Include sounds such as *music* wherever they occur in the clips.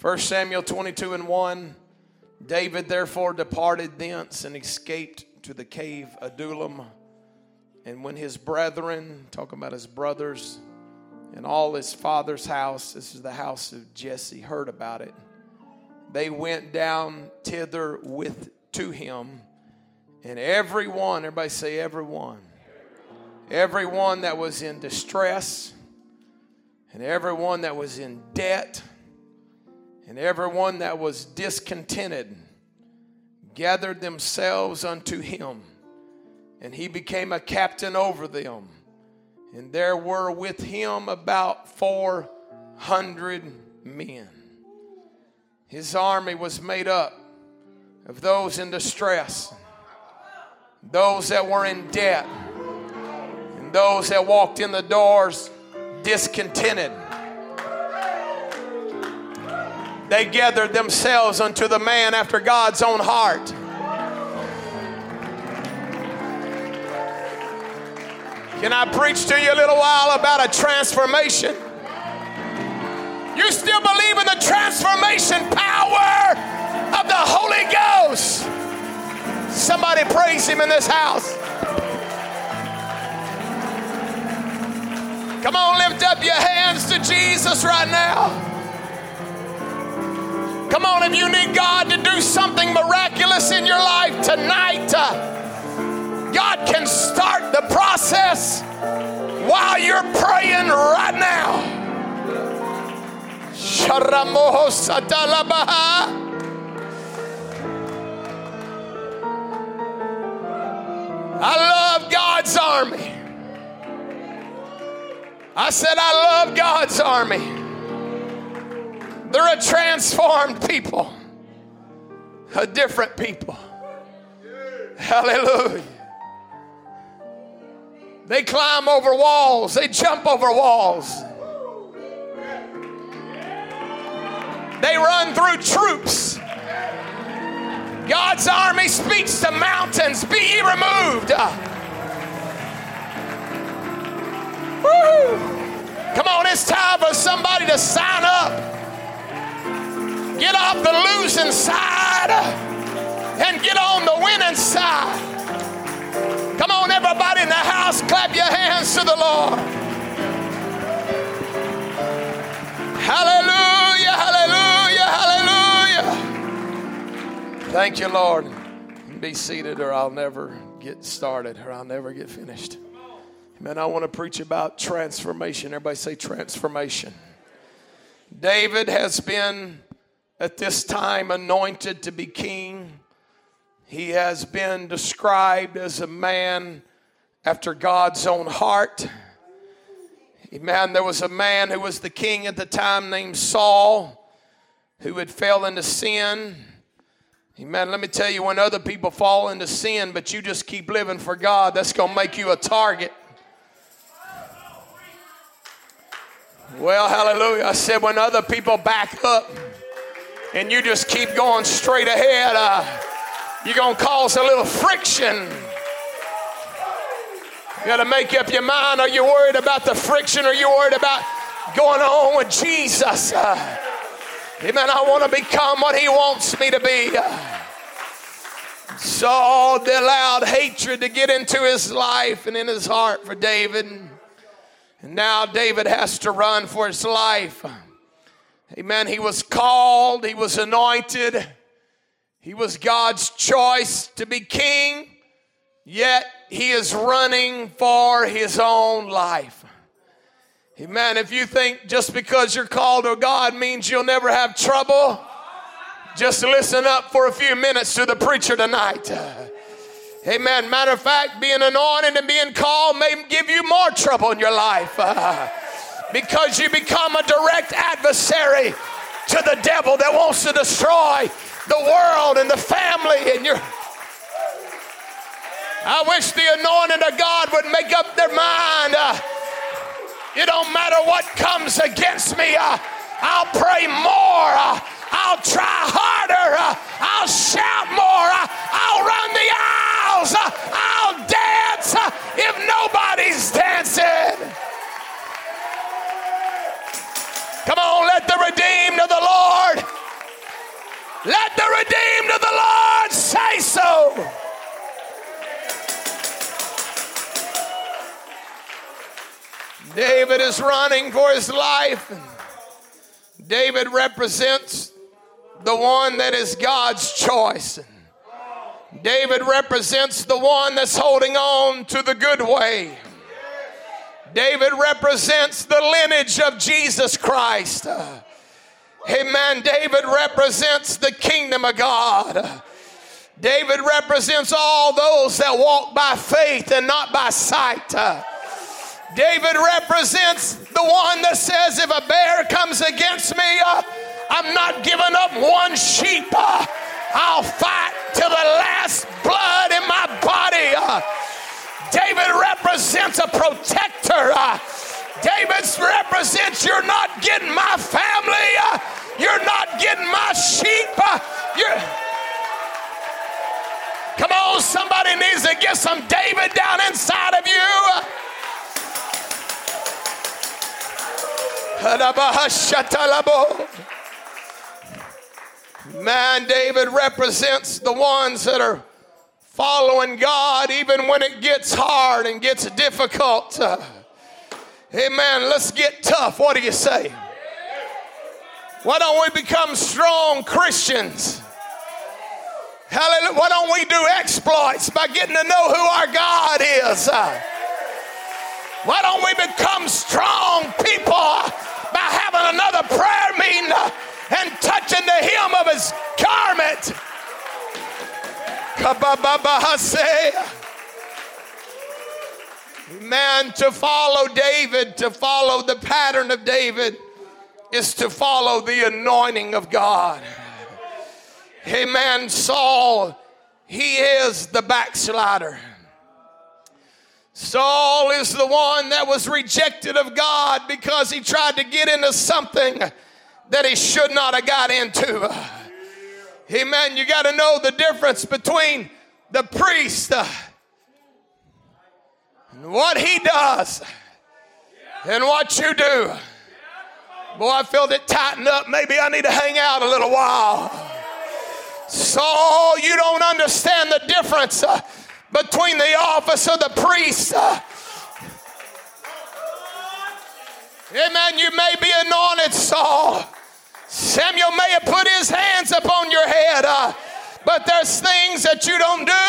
1 Samuel 22 and 1 David therefore departed thence and escaped to the cave Adullam. And when his brethren, talking about his brothers, and all his father's house, this is the house of Jesse, heard about it, they went down thither with to him. And everyone, everybody say everyone, everyone that was in distress, and everyone that was in debt, and everyone that was discontented gathered themselves unto him, and he became a captain over them. And there were with him about 400 men. His army was made up of those in distress, those that were in debt, and those that walked in the doors discontented. They gathered themselves unto the man after God's own heart. Can I preach to you a little while about a transformation? You still believe in the transformation power of the Holy Ghost? Somebody praise Him in this house. Come on, lift up your hands to Jesus right now. Come on, if you need God to do something miraculous in your life tonight, uh, God can start the process while you're praying right now. I love God's army. I said, I love God's army. They're a transformed people, a different people. Hallelujah. They climb over walls, they jump over walls. They run through troops. God's army speaks to mountains, be ye removed. Woo! Come on, it's time for somebody to sign up. Get off the losing side and get on the winning side. Come on, everybody in the house, clap your hands to the Lord. Hallelujah, hallelujah, hallelujah. Thank you, Lord. Be seated, or I'll never get started, or I'll never get finished. Man, I want to preach about transformation. Everybody say transformation. David has been at this time anointed to be king. He has been described as a man after God's own heart. Amen. There was a man who was the king at the time named Saul who had fell into sin. Amen. Let me tell you, when other people fall into sin, but you just keep living for God, that's going to make you a target. Well, hallelujah. I said, when other people back up, and you just keep going straight ahead, uh, you're going to cause a little friction. You got to make up your mind. Are you worried about the friction? Are you worried about going on with Jesus? Uh, amen. I want to become what He wants me to be. Uh, Saul allowed hatred to get into his life and in his heart for David. And now David has to run for his life. Amen. He was called, he was anointed, he was God's choice to be king, yet he is running for his own life. Amen. If you think just because you're called to God means you'll never have trouble, just listen up for a few minutes to the preacher tonight. Amen. Matter of fact, being anointed and being called may give you more trouble in your life. *laughs* because you become a direct adversary to the devil that wants to destroy the world and the family and your I wish the anointing of God would make up their mind. Uh, it don't matter what comes against me. Uh, I'll pray more. Uh, I'll try harder. Uh, I'll shout more. Uh, I'll run the aisles. Uh, I'll dance if nobody's dancing. Come on, let the redeemed of the Lord, let the redeemed of the Lord say so. David is running for his life. David represents the one that is God's choice. David represents the one that's holding on to the good way. David represents the lineage of Jesus Christ. Amen. David represents the kingdom of God. David represents all those that walk by faith and not by sight. David represents the one that says, if a bear comes against me, uh, I'm not giving up one sheep. Uh, I'll fight till the last blood in my body. Uh, represents a protector. Uh, David represents you're not getting my family. Uh, you're not getting my sheep. Uh, you're. Come on, somebody needs to get some David down inside of you. Man, David represents the ones that are following God even when it gets hard and gets difficult. Uh, amen. Let's get tough. What do you say? Why don't we become strong Christians? Hallelujah. Why don't we do exploits by getting to know who our God is? Uh, why don't we become strong people by having another prayer meeting and touching the hem of his garment. Man, to follow David, to follow the pattern of David, is to follow the anointing of God. Amen. Saul, he is the backslider. Saul is the one that was rejected of God because he tried to get into something that he should not have got into. Amen. You got to know the difference between the priest uh, and what he does and what you do. Boy, I felt it tighten up. Maybe I need to hang out a little while. So you don't understand the difference. Uh, between the office of the priest. Amen. You may be anointed, Saul. Samuel may have put his hands upon your head, uh, but there's things that you don't do.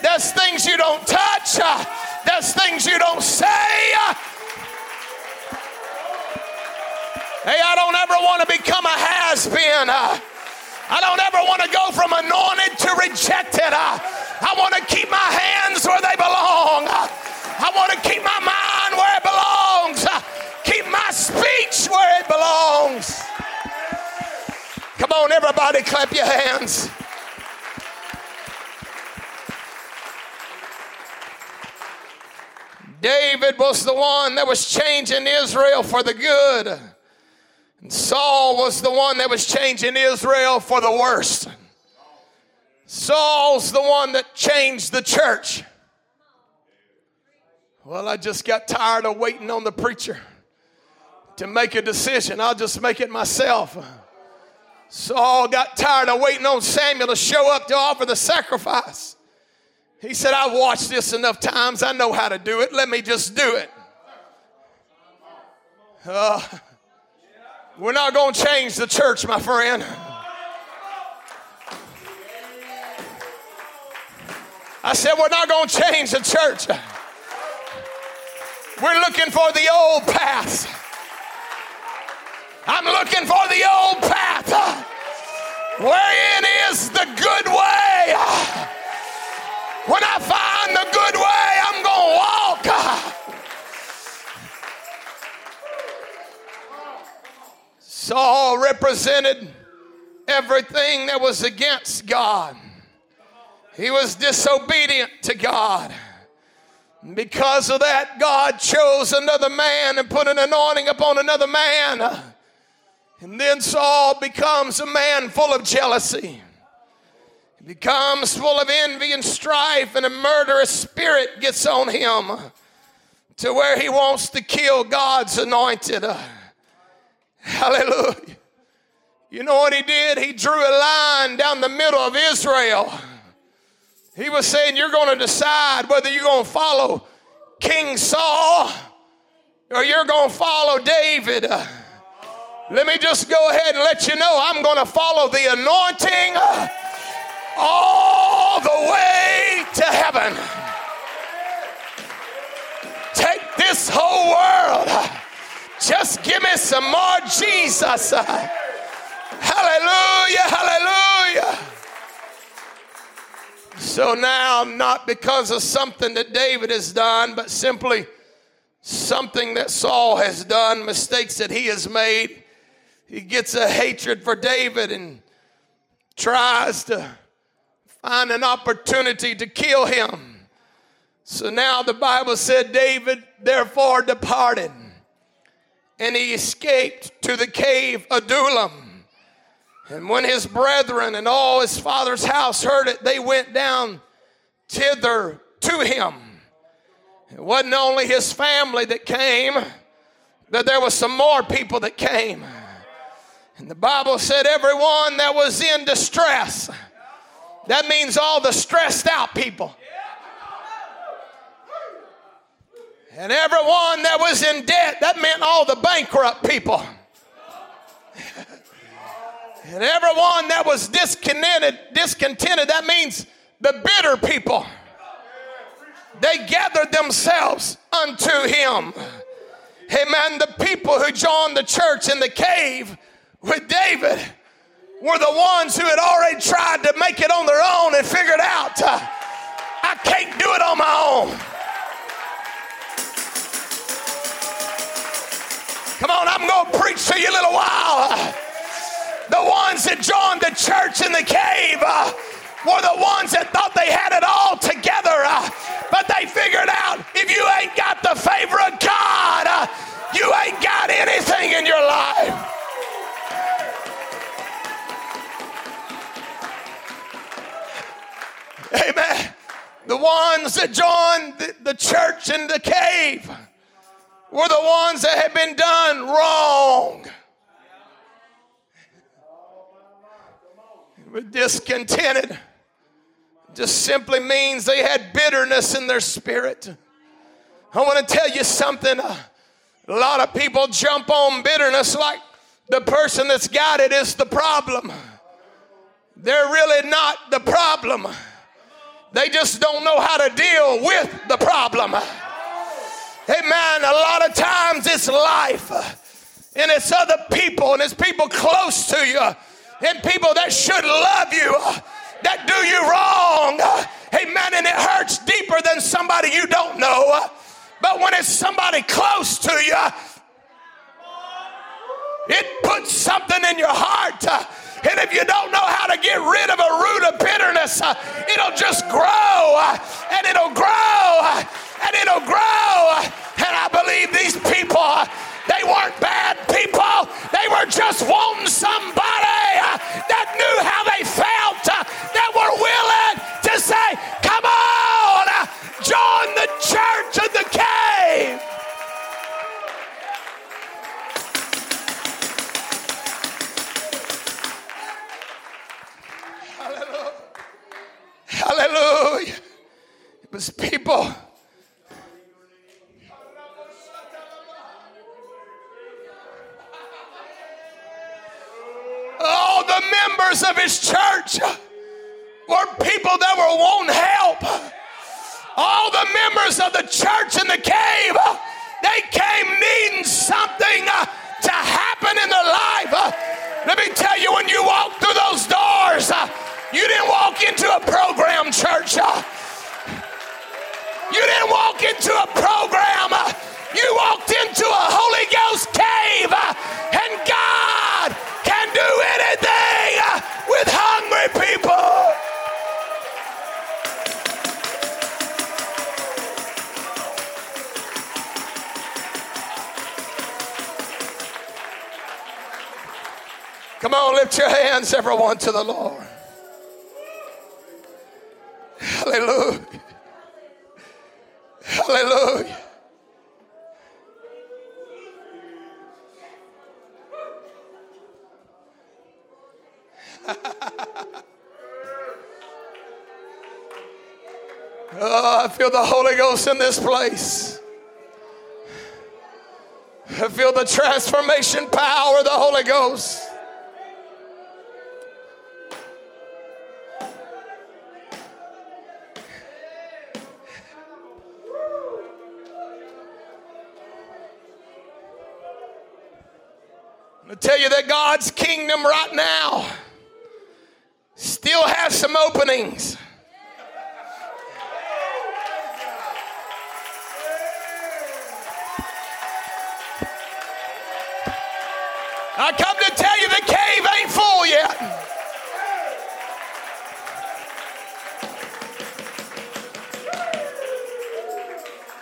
There's things you don't touch. Uh, there's things you don't say. Uh. Hey, I don't ever want to become a has been. Uh. I don't ever want to go from anointed to rejected. Uh. I want to keep my hands where they belong. I want to keep my mind where it belongs. Keep my speech where it belongs. Come on, everybody, clap your hands. David was the one that was changing Israel for the good. And Saul was the one that was changing Israel for the worst. Saul's the one that changed the church. Well, I just got tired of waiting on the preacher to make a decision. I'll just make it myself. Saul got tired of waiting on Samuel to show up to offer the sacrifice. He said, I've watched this enough times. I know how to do it. Let me just do it. Uh, we're not going to change the church, my friend. I said, We're not going to change the church. We're looking for the old path. I'm looking for the old path. Wherein is the good way? When I find the good way, I'm going to walk. Saul represented everything that was against God. He was disobedient to God. Because of that, God chose another man and put an anointing upon another man. And then Saul becomes a man full of jealousy. He becomes full of envy and strife, and a murderous spirit gets on him to where he wants to kill God's anointed. Hallelujah. You know what he did? He drew a line down the middle of Israel he was saying, You're going to decide whether you're going to follow King Saul or you're going to follow David. Let me just go ahead and let you know I'm going to follow the anointing all the way to heaven. Take this whole world. Just give me some more Jesus. Hallelujah, hallelujah. So now, not because of something that David has done, but simply something that Saul has done, mistakes that he has made, he gets a hatred for David and tries to find an opportunity to kill him. So now the Bible said David therefore departed and he escaped to the cave Adullam. And when his brethren and all his father's house heard it, they went down thither to him. It wasn't only his family that came, but there was some more people that came. And the Bible said, everyone that was in distress, that means all the stressed out people. And everyone that was in debt, that meant all the bankrupt people. and everyone that was discontented, discontented, that means the bitter people. They gathered themselves unto him. Amen. The people who joined the church in the cave with David were the ones who had already tried to make it on their own and figured out, uh, I can't do it on my own. Come on, I'm going to preach to you a little while. The ones that joined the church in the cave uh, were the ones that thought they had it all together, uh, but they figured out if you ain't got the favor of God, uh, you ain't got anything in your life. Amen. The ones that joined the, the church in the cave were the ones that had been done wrong. Were discontented just simply means they had bitterness in their spirit. I want to tell you something. A lot of people jump on bitterness like the person that's got it is the problem. They're really not the problem. They just don't know how to deal with the problem. Amen. A lot of times it's life and it's other people and it's people close to you and people that should love you that do you wrong. Amen. And it hurts deeper than somebody you don't know. But when it's somebody close to you, it puts something in your heart and if you don't know how to get rid of a root of bitterness, uh, it'll just grow uh, and it'll grow uh, and it'll grow. And I believe these people, they weren't bad people. They were just wanting somebody that knew how they felt, Was people. All the members of his church were people that were wanting help. All the members of the church in the cave, they came needing something uh, to happen in their life. Let me tell you, when you walk through those doors, uh, you didn't walk into a program, church. Uh, You didn't walk into a program. You walked into a Holy Ghost cave, and God can do anything with hungry people. Come on, lift your hands, everyone, to the Lord. Hallelujah. Hallelujah. *laughs* oh, I feel the Holy Ghost in this place. I feel the transformation power of the Holy Ghost. Kingdom right now still has some openings. I come to tell you the cave ain't full yet.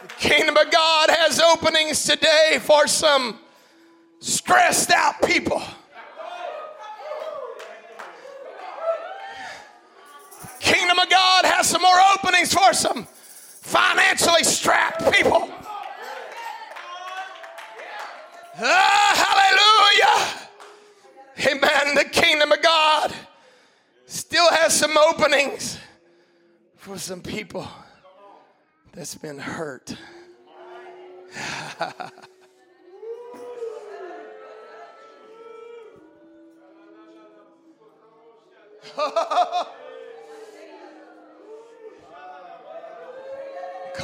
The kingdom of God has openings today for some stressed out people. For some financially strapped people. Ah, hallelujah. Amen. The kingdom of God still has some openings for some people that's been hurt. *laughs*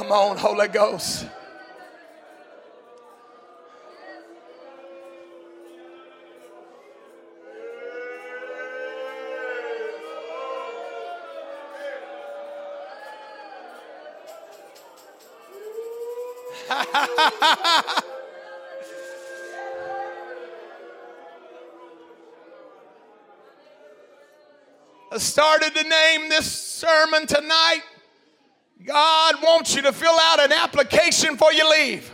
Come on, Holy Ghost. *laughs* I started to name this sermon tonight. God wants you to fill out an application before you leave.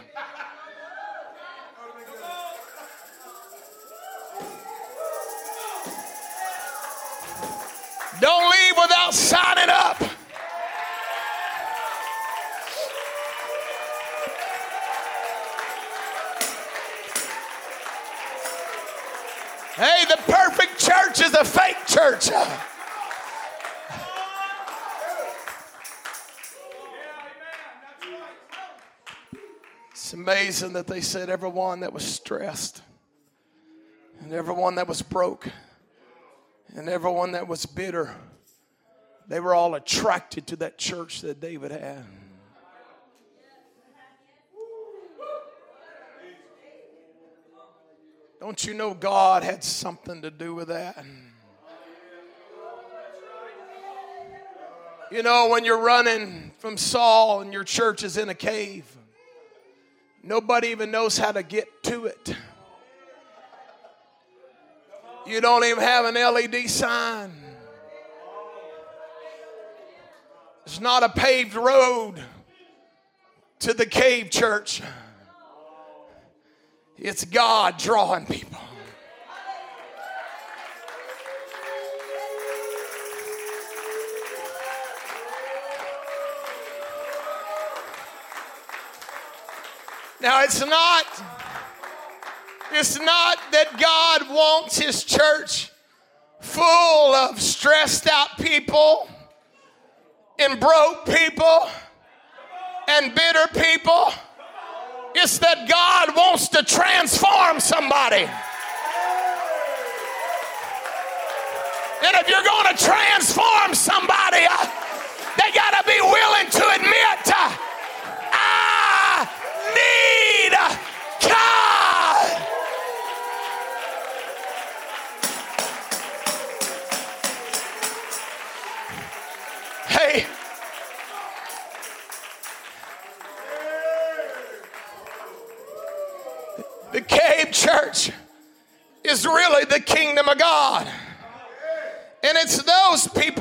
Don't leave without signing up. Hey, the perfect church is a fake church. It's amazing that they said everyone that was stressed, and everyone that was broke, and everyone that was bitter, they were all attracted to that church that David had. Don't you know God had something to do with that? You know, when you're running from Saul and your church is in a cave, Nobody even knows how to get to it. You don't even have an LED sign. It's not a paved road to the cave church. It's God drawing people. Now, it's not, it's not that God wants his church full of stressed out people and broke people and bitter people. It's that God wants to transform somebody. And if you're going to transform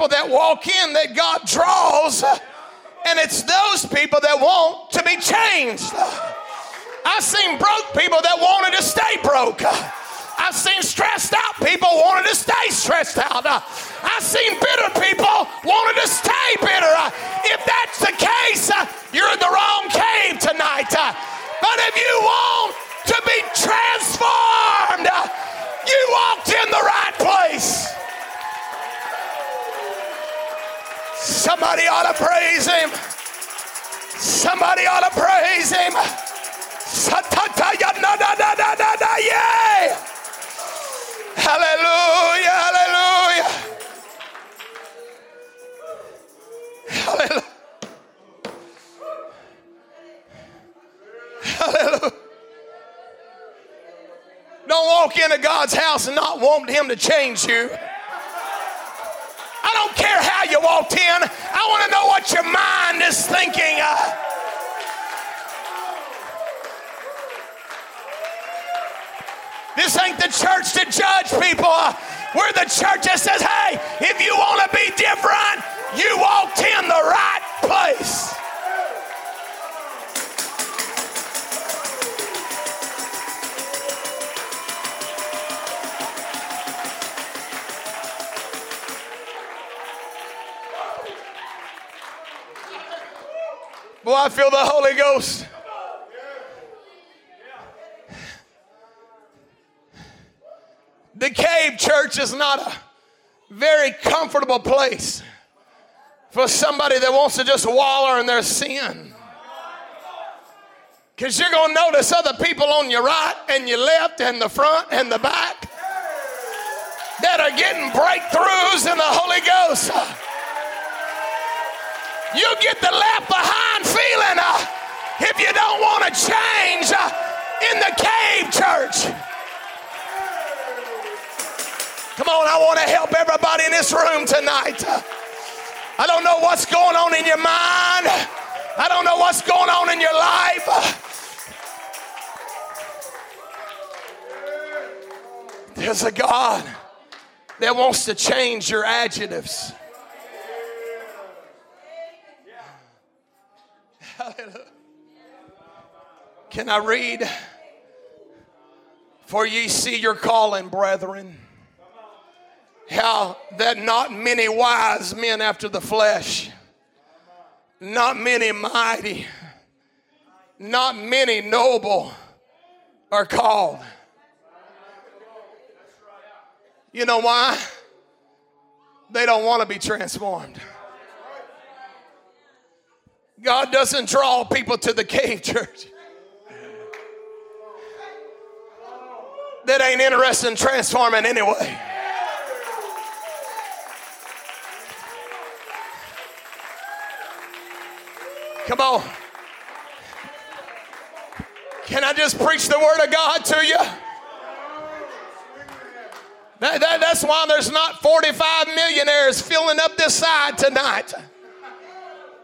people that walk in that God draws and it's those people that want to be changed. I've seen broke people that wanted to stay broke. I've seen stressed out people wanted to stay stressed out. I've seen bitter people wanted to stay bitter. If that's the case, you're in the wrong cave tonight. But if you want to be transformed, you walked Somebody ought to praise him. Somebody ought to praise him. Hallelujah. Hallelujah. Hallelujah. Hallelujah. Don't walk into God's house and not want Him to change you. I don't care how you walked in. I want to know what your mind is thinking. Uh, this ain't the church to judge people. We're the church that says, hey, if you want to be different, you walked in the right place. Boy, I feel the Holy Ghost. The cave church is not a very comfortable place for somebody that wants to just wallow in their sin. Because you're going to notice other people on your right and your left and the front and the back that are getting breakthroughs in the Holy Ghost. You get the left behind feeling uh, if you don't want to change uh, in the cave church. Come on, I want to help everybody in this room tonight. I don't know what's going on in your mind. I don't know what's going on in your life. There's a God that wants to change your adjectives. Can I read? For ye see your calling, brethren, how that not many wise men after the flesh, not many mighty, not many noble are called. You know why? They don't want to be transformed. God doesn't draw people to the cave *laughs* church. That ain't interested in transforming anyway. Come on. Can I just preach the word of God to you? That, that, that's why there's not 45 millionaires filling up this side tonight.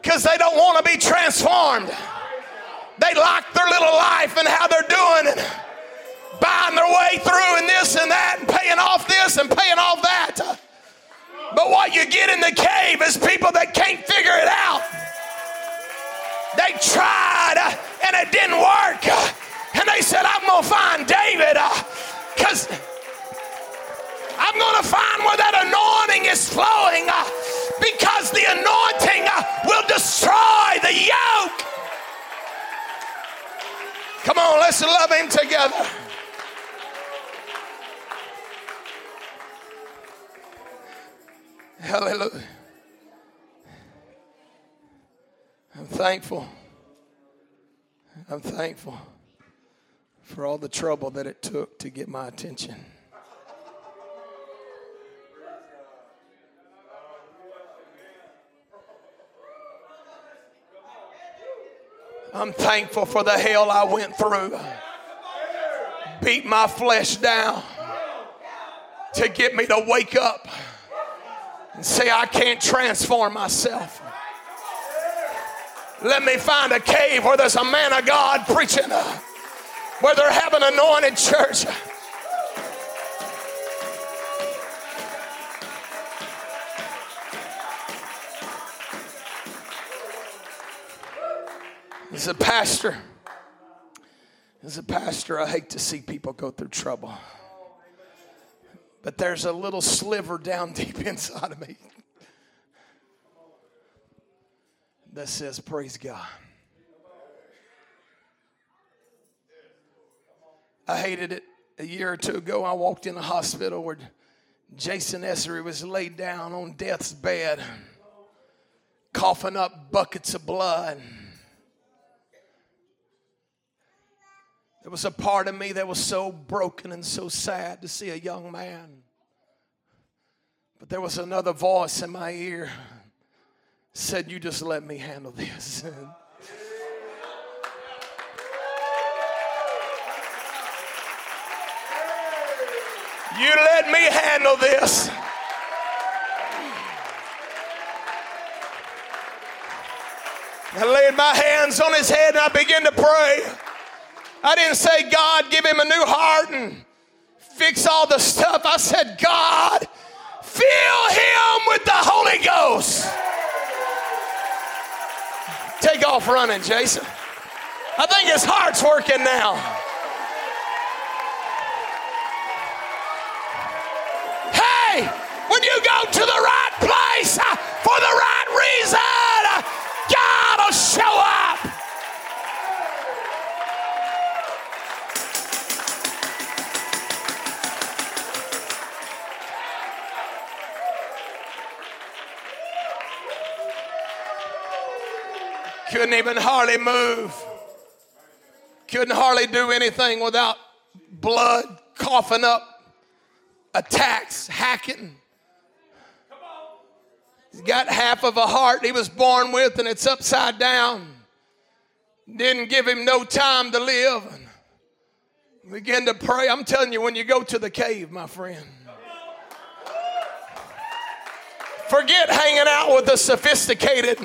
Because they don't want to be transformed. They like their little life and how they're doing it buying their way through and this and that and paying off this and paying off that. But what you get in the cave is people that can't figure it out. They tried uh, and it didn't work. And they said, I'm going to find David uh, because I'm going to find where that anointing is flowing uh, because the anointing will destroy the yoke. Come on, let's love him together. Hallelujah. I'm thankful. I'm thankful for all the trouble that it took to get my attention. I'm thankful for the hell I went through. Beat my flesh down to get me to wake up and say, I can't transform myself. Let me find a cave where there's a man of God preaching, uh, where they're having anointed church. As a pastor, as a pastor, I hate to see people go through trouble. But there's a little sliver down *laughs* deep inside of me that says, Praise God. I hated it. A year or two ago, I walked in a hospital where Jason Essery was laid down on death's bed, coughing up buckets of blood. There was a part of me that was so broken and so sad to see a young man. But there was another voice in my ear said, You just let me handle this. *laughs* you let me handle this. I laid my hands on his head and I began to pray. I didn't say, God, give him a new heart and fix all the stuff. I said, God, fill him with the Holy Ghost. Take off running, Jason. I think his heart's working now. Hey, when you go to the right place Couldn't even hardly move. Couldn't hardly do anything without blood coughing up, attacks, hacking. He's got half of a heart he was born with, and it's upside down. Didn't give him no time to live. Begin to pray. I'm telling you, when you go to the cave, my friend, forget hanging out with the sophisticated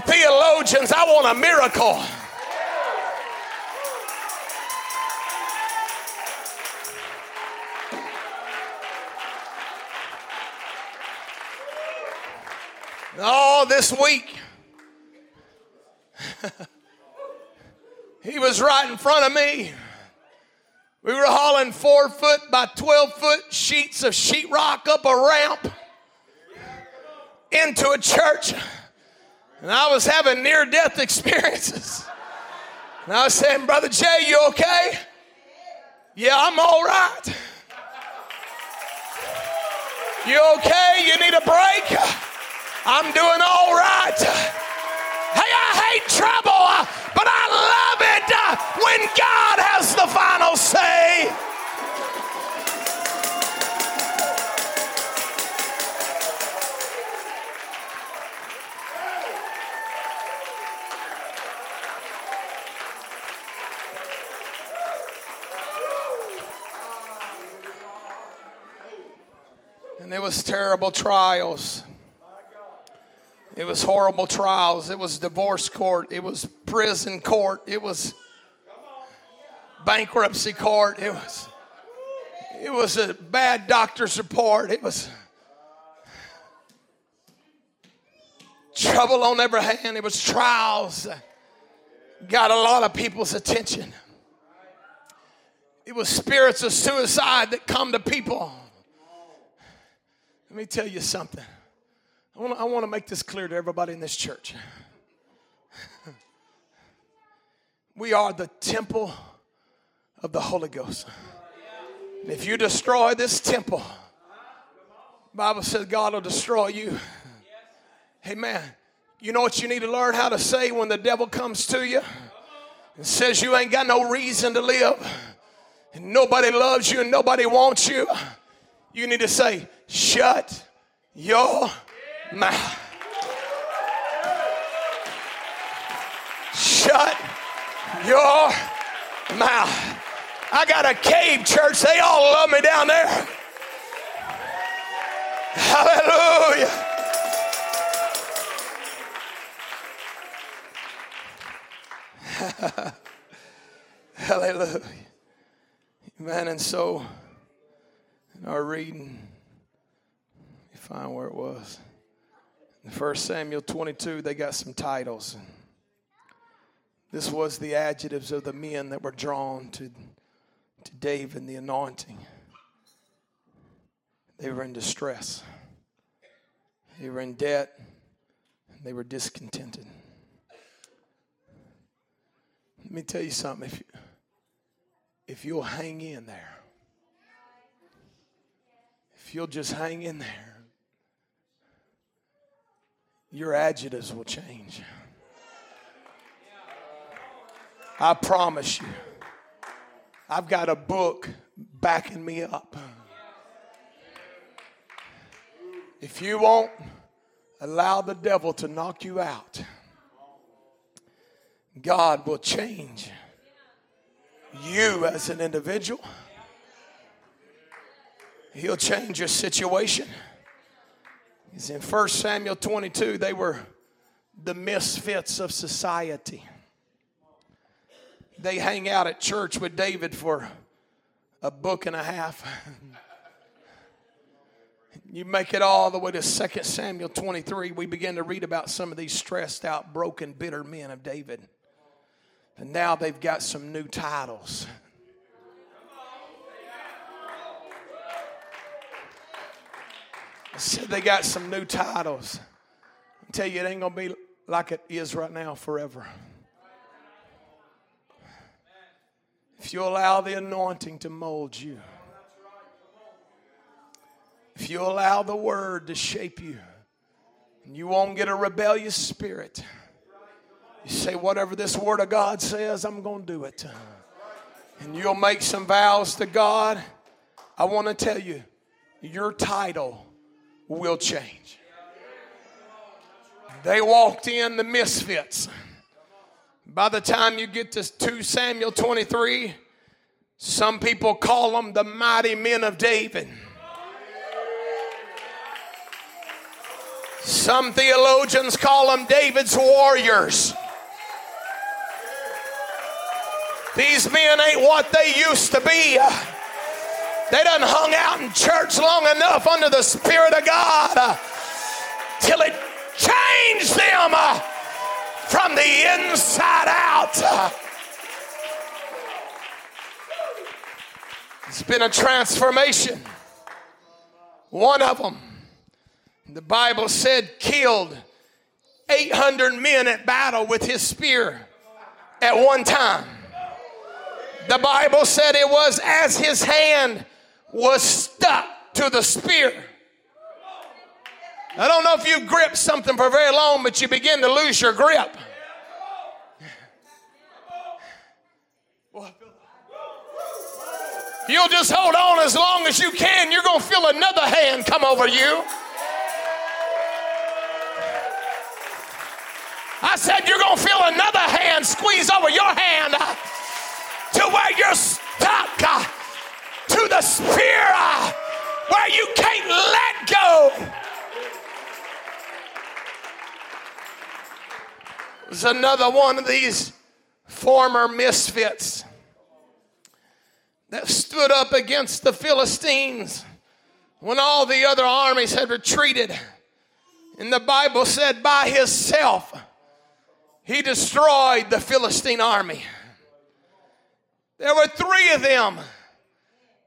theologians. I want a miracle. Oh, this week, *laughs* he was right in front of me. We were hauling four foot by 12 foot sheets of sheetrock up a ramp into a church. And I was having near death experiences. And I was saying, Brother Jay, you okay? Yeah, I'm all right. You okay? You need a break? I'm doing all right. Hey, I hate trouble, but I love it when God has the final say. And there was terrible trials. It was horrible trials. It was divorce court. It was prison court. It was bankruptcy court. It was it was a bad doctor's report. It was trouble on every hand. It was trials. Got a lot of people's attention. It was spirits of suicide that come to people. Let me tell you something. I want, to, I to make this clear to everybody in this church. *laughs* we are the temple of the Holy Ghost. And if you destroy this temple, Bible says God will destroy you. Hey Amen. You know what you need to learn how to say when the devil comes to you and says you ain't got no reason to live and nobody loves you and nobody wants you? You need to say, shut your mouth. Shut your mouth. I got a cave church. They all love me down there. Hallelujah. *laughs* Hallelujah. Amen. And so, our reading, you find where it was. In 1 Samuel 22, they got some titles. This was the adjectives of the men that were drawn to, to David, the anointing. They were in distress, they were in debt, they were discontented. Let me tell you something. If, you, if you'll hang in there, if you'll just hang in there, your adjectives will change. I promise you. I've got a book backing me up. If you won't allow the devil to knock you out, God will change you as an individual. He'll change your situation. He's in 1 Samuel 22, they were the misfits of society. They hang out at church with David for a book and a half. *laughs* you make it all the way to 2 Samuel 23, we begin to read about some of these stressed out, broken, bitter men of David. And now they've got some new titles. Said they got some new titles. I tell you, it ain't gonna be like it is right now forever. If you allow the anointing to mold you, if you allow the word to shape you, and you won't get a rebellious spirit. You say, whatever this word of God says, I'm going to do it. And you'll make some vows to God. I want to tell you, your title will change. They walked in the misfits. By the time you get to 2 Samuel 23, some people call them the mighty men of David. Some theologians call them David's warriors. These men ain't what they used to be. They done hung out in church long enough under the Spirit of God uh, till it changed them uh, from the inside out. Uh, it's been a transformation. One of them, the Bible said, killed 800 men at battle with his spear at one time. The Bible said it was as his hand was stuck to the spear. I don't know if you grip something for very long, but you begin to lose your grip. You'll just hold on as long as you can, you're going to feel another hand come over you. I said, you're going to feel another hand squeeze over your hand to where you're stuck. To the spear where you can't let go. There's another one of these former misfits that stood up against the Philistines when all the other armies had retreated. And the Bible said, by himself, he destroyed the Philistine army. There were three of them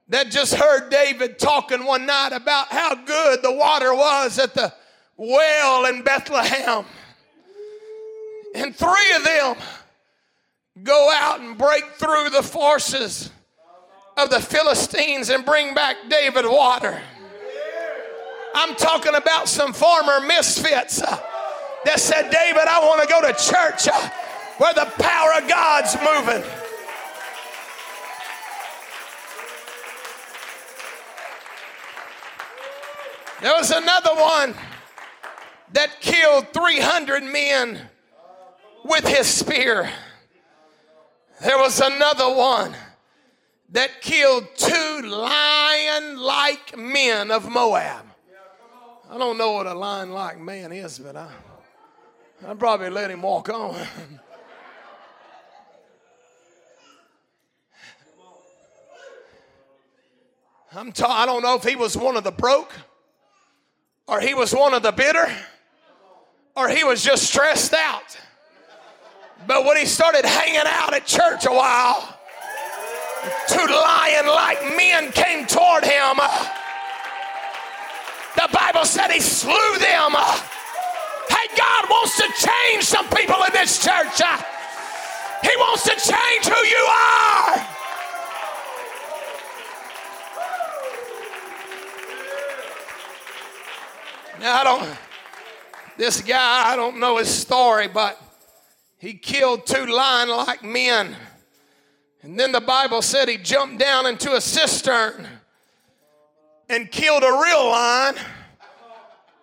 that just heard David talking one night about how good the water was at the well in Bethlehem. And three of them go out and break through the forces of the Philistines and bring back David water. I'm talking about some former misfits uh, that said, David, I want to go to church uh, where the power of God's moving. There was another one that killed 300 men with his spear. There was another one that killed two lion like men of Moab. I don't know what a lion like man is, but I, I'd probably let him walk on. *laughs* I'm ta- I don't know if he was one of the broke or he was one of the bitter, or he was just stressed out. But when he started hanging out at church a while, two lion like men came toward him. The Bible said he slew them. Hey, God wants to change some people in this church. He wants to change who you are. Now, I don't, this guy, I don't know his story, but he killed two lion like men. And then the Bible said he jumped down into a cistern and killed a real lion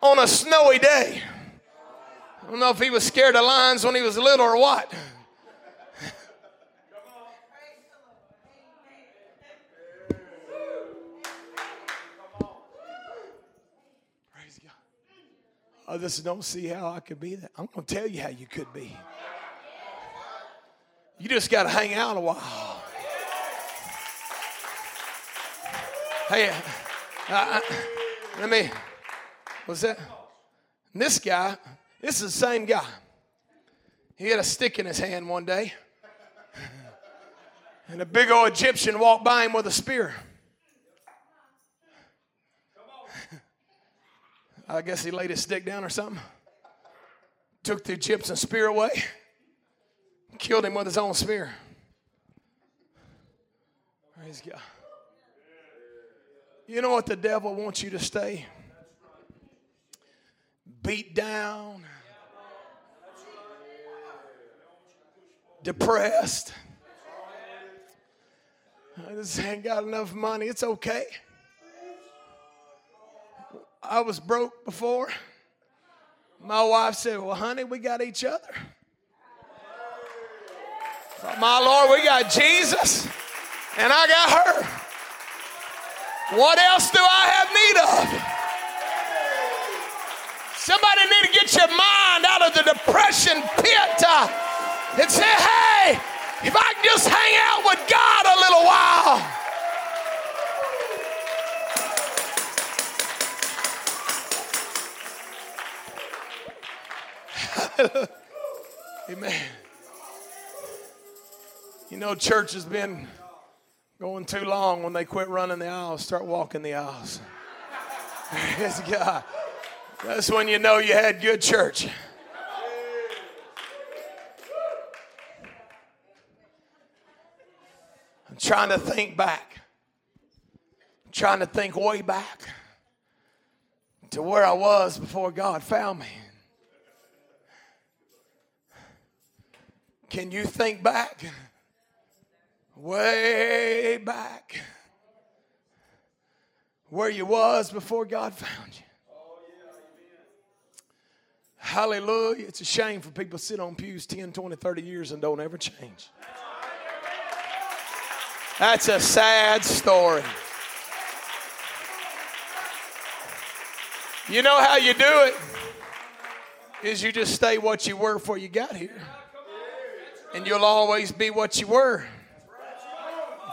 on a snowy day. I don't know if he was scared of lions when he was little or what. I just don't see how I could be that. I'm going to tell you how you could be. You just got to hang out a while. Hey, let me, what's that? And This guy, this is the same guy. He had a stick in his hand one day, *laughs* and a big old Egyptian walked by him with a spear. I guess he laid his stick down or something, took the Egyptian spear away, killed him with his own spear. Praise God. You know what the devil wants you to stay? Beat down, depressed. I just ain't got enough money. It's okay. I was broke before. My wife said, Well, honey, we got each other. My Lord, we got Jesus, and I got her. What else do I have need of? Somebody need to get your mind out of the depression pit uh, and say, hey, if I can just hang out with God a little while. *laughs* Amen. You know, church has been going too long when they quit running the aisles, start walking the aisles. *laughs* Praise God. That's when you know you had good church. I'm trying to think back. I'm trying to think way back to where I was before God found me. Can you think back? way back where you was before God found you. Hallelujah. It's a shame for people to sit on pews 10, 20, 30 years and don't ever change. That's a sad story. You know how you do it is you just stay what you were before you got here. And you'll always be what you were.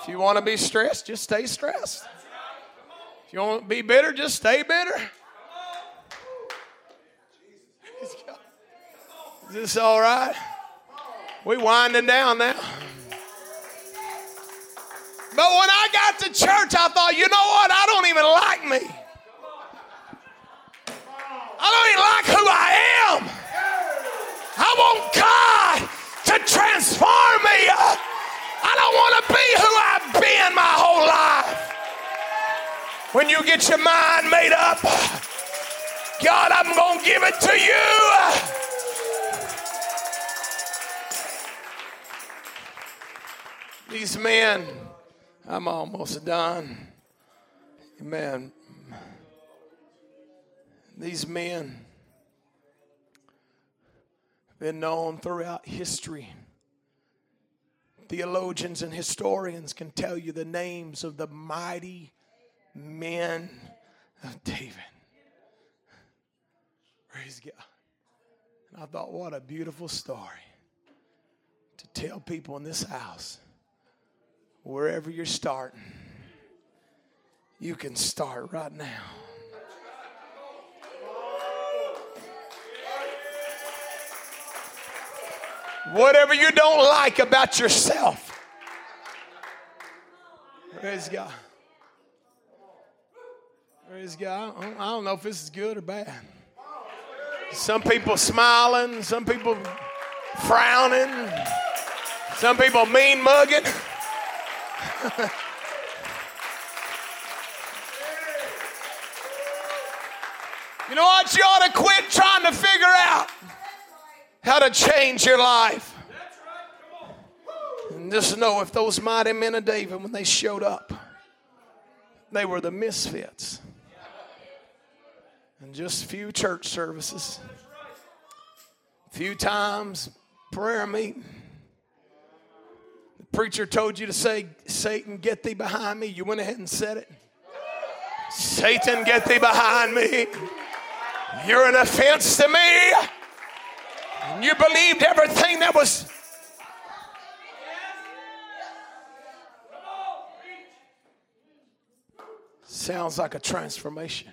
If you want to be stressed, just stay stressed. If you want to be bitter, just stay bitter. Is this all right? We winding down now. But when I got to church, I thought, you know what? I don't even like me. I don't even like who I am. I want God to transform me. I don't want to be who I've been my whole life. When you get your mind made up, God, I'm going to give it to you. These men, I'm almost done. Amen. These men been known throughout history theologians and historians can tell you the names of the mighty men of David. Praise God. And I thought, what a beautiful story to tell people in this house, wherever you're starting, you can start right now. Whatever you don't like about yourself. Praise God. Praise God. I don't know if this is good or bad. Some people smiling, some people frowning, some people mean mugging. *laughs* you know what? You ought to quit trying to figure out how to change your life. And just know if those mighty men of David, when they showed up, they were the misfits. And just few church services, few times prayer meeting. The preacher told you to say, Satan, get thee behind me. You went ahead and said it. Satan, get thee behind me. You're an offense to me. And you believed everything that was. Sounds like a transformation.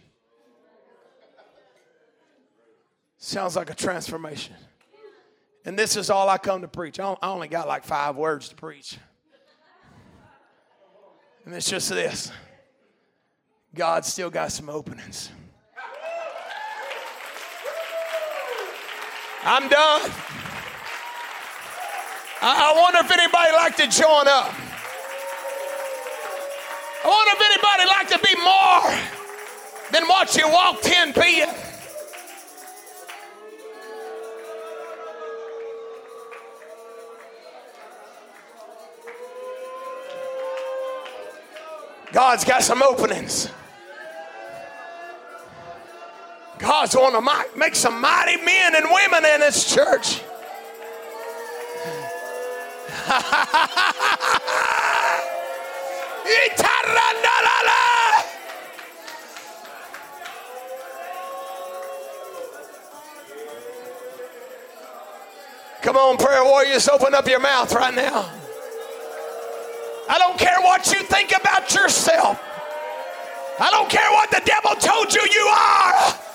Sounds like a transformation. And this is all I come to preach. I only got like five words to preach. And it's just this God still got some openings. I'm done. I, wonder if anybody like to join up. I wonder if anybody like to be more than what you walked in being. God's got some openings. God's going to make some mighty men and women in this church. *laughs* Come on, prayer warriors, open up your mouth right now. I don't care what you think about yourself. I don't care what the devil told you you are.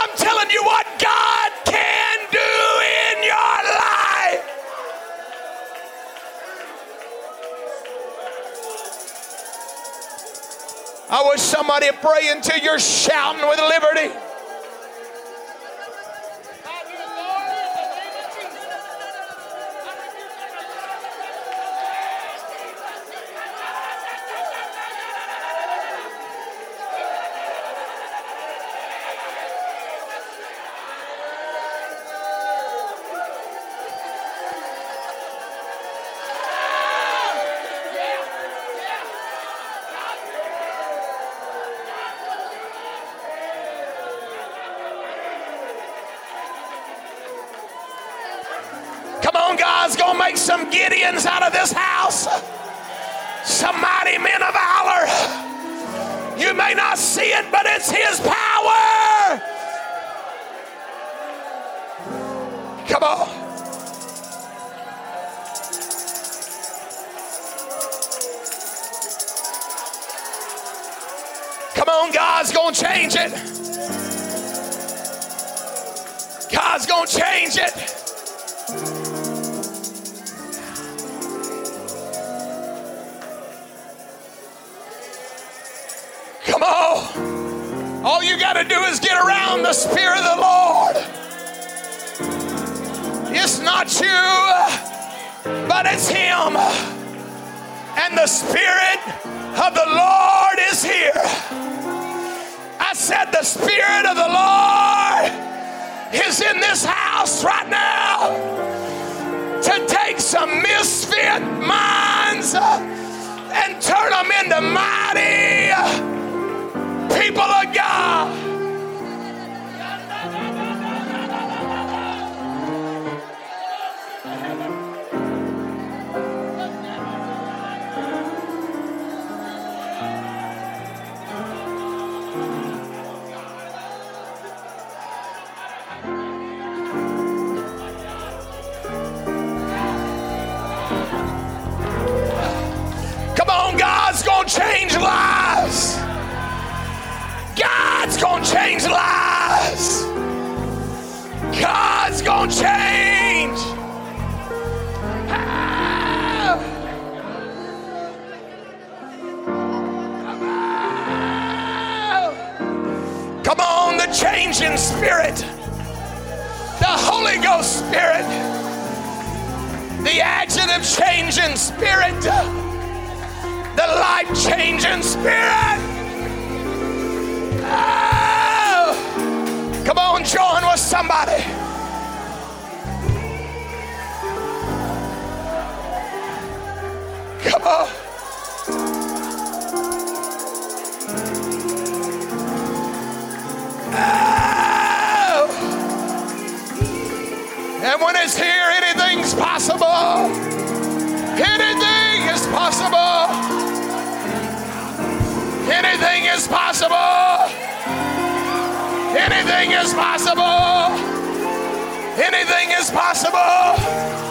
I'm telling you what God can do in your life. I wish somebody praying until you're shouting with liberty. Some Gideons out of this house, some mighty men of valor. You may not see it, but it's His power. Come on. Come on, God's gonna change it. God's gonna change it. All you got to do is get around the Spirit of the Lord. It's not you, but it's Him. And the Spirit of the Lord is here. I said, The Spirit of the Lord is in this house right now to take some misfit minds and turn them into mighty Anything is possible. Anything is possible.